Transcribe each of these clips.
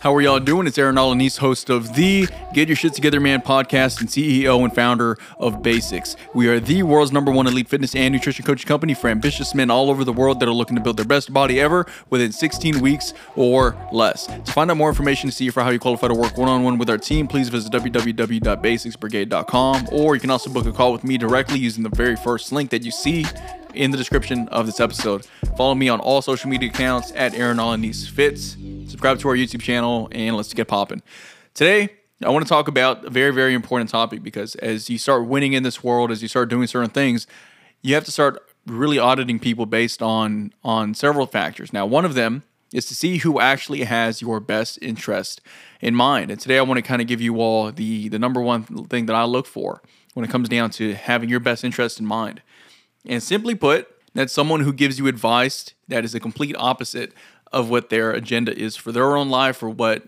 How are y'all doing? It's Aaron Alanis, host of the Get Your Shit Together Man podcast and CEO and founder of Basix. We are the world's number one elite fitness and nutrition coaching company for ambitious men all over the world that are looking to build their best body ever within 16 weeks or less. To find out more information to see for how you qualify to work one on one with our team, please visit www.basixbrigade.com or you can also book a call with me directly using the very first link that you see in the description of this episode. Follow me on all social media accounts at Aaron Alanis Fits subscribe to our YouTube channel, and let's get popping. Today, I want to talk about a very, very important topic because as you start winning in this world, as you start doing certain things, you have to start really auditing people based on on several factors. Now, one of them is to see who actually has your best interest in mind. And today I want to kind of give you all the the number one thing that I look for when it comes down to having your best interest in mind. And simply put, that's someone who gives you advice that is the complete opposite of what their agenda is for their own life or what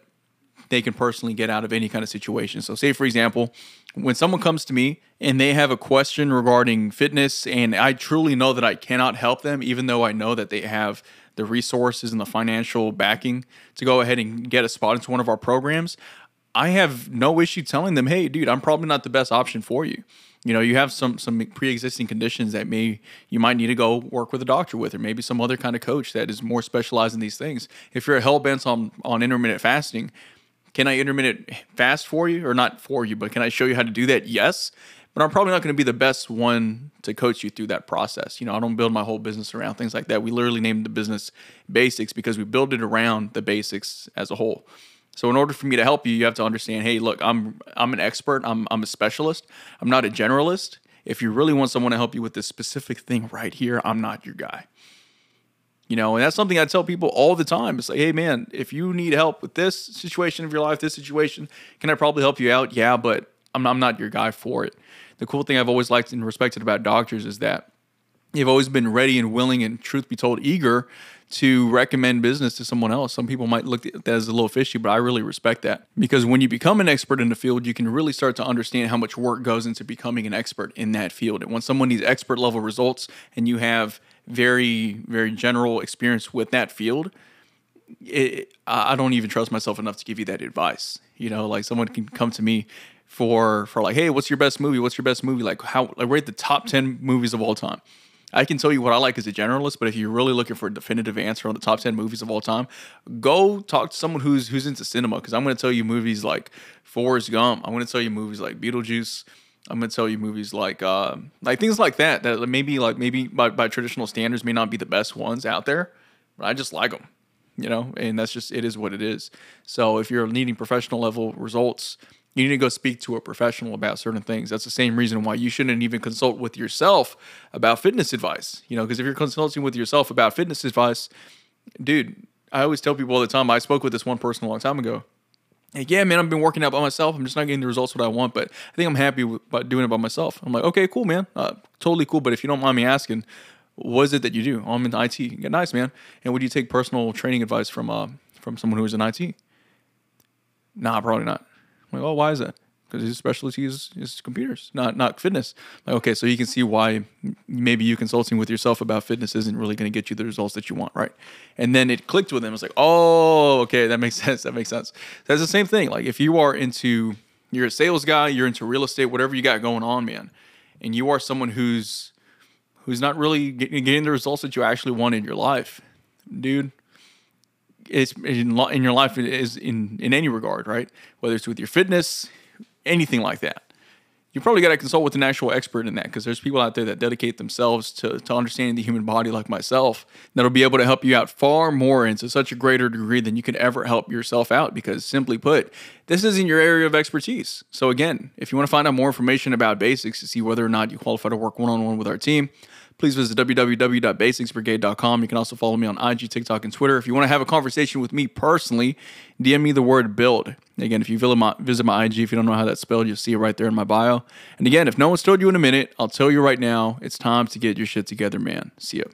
they can personally get out of any kind of situation. So, say for example, when someone comes to me and they have a question regarding fitness, and I truly know that I cannot help them, even though I know that they have the resources and the financial backing to go ahead and get a spot into one of our programs, I have no issue telling them, hey, dude, I'm probably not the best option for you. You know you have some some pre-existing conditions that may you might need to go work with a doctor with or maybe some other kind of coach that is more specialized in these things. If you're hell bent on on intermittent fasting can i intermittent fast for you? Or not for you but can i show you how to do that? Yes. But i'm probably not going to be the best one to coach you through that process. You know i don't build my whole business around things like that. We literally named the business Basix because we build it around the basics as a whole so in order for me to help you, you have to understand, hey, look, I'm I'm an expert, I'm I'm a specialist. I'm not a generalist. If you really want someone to help you with this specific thing right here, I'm not your guy. You know, and that's something I tell people all the time. It's like, hey man, if you need help with this situation of your life, this situation, can I probably help you out? Yeah, but I'm I'm not your guy for it. The cool thing I've always liked and respected about doctors is that you've always been ready and willing and truth be told eager to recommend business to someone else. Some people might look at that as a little fishy, but I really respect that because when you become an expert in the field, you can really start to understand how much work goes into becoming an expert in that field. And when someone needs expert level results and you have very, very general experience with that field, it, I don't even trust myself enough to give you that advice. You know, like someone can come to me for for like, hey, what's your best movie? What's your best movie? Like how like rate the top ten movies of all time. I can tell you what I like as a generalist, but if you're really looking for a definitive answer on the top 10 movies of all time, go talk to someone who's who's into cinema because I'm going to tell you movies like Forrest Gump. I'm going to tell you movies like Beetlejuice. I'm going to tell you movies like uh, like things like that that maybe like maybe by, by traditional standards may not be the best ones out there, but I just like them. You know, and that's just it is what it is. So if you're needing professional level results, you need to go speak to a professional about certain things. That's the same reason why you shouldn't even consult with yourself about fitness advice. You know, because if you're consulting with yourself about fitness advice, dude, I always tell people all the time. I spoke with this one person a long time ago. Like, yeah, man, I've been working out by myself. I'm just not getting the results what I want, but I think I'm happy by doing it by myself. I'm like, okay, cool, man, uh, totally cool. But if you don't mind me asking, what is it that you do? Oh, I'm in IT. Yeah, nice, man. And would you take personal training advice from uh, from someone who is in IT? Nah, probably not. I'm like, oh, why is that? Because his specialty is, is computers, not not fitness. Like, okay, so you can see why maybe you consulting with yourself about fitness isn't really going to get you the results that you want, right? And then it clicked with him. It's like, oh, okay, that makes sense. That makes sense. That's the same thing. Like if you are into, you're a sales guy, you're into real estate, whatever you got going on, man, and you are someone who's who's not really getting the results that you actually want in your life, dude it's in, in your life is in in any regard, right? Whether it's with your fitness, anything like that. You probably got to consult with an actual expert in that because there's people out there that dedicate themselves to, to understanding the human body, like myself, that'll be able to help you out far more and to such a greater degree than you could ever help yourself out. Because simply put, this isn't your area of expertise. So, again, if you want to find out more information about Basix to see whether or not you qualify to work one on one with our team, please visit www.basixbrigade.com. You can also follow me on IG, TikTok, and Twitter. If you want to have a conversation with me personally, DM me the word build. Again, if you visit my, IG, if you don't know how that's spelled, you'll see it right there in my bio. And again, if no one's told you in a minute, I'll tell you right now, it's time to get your shit together, man. See ya.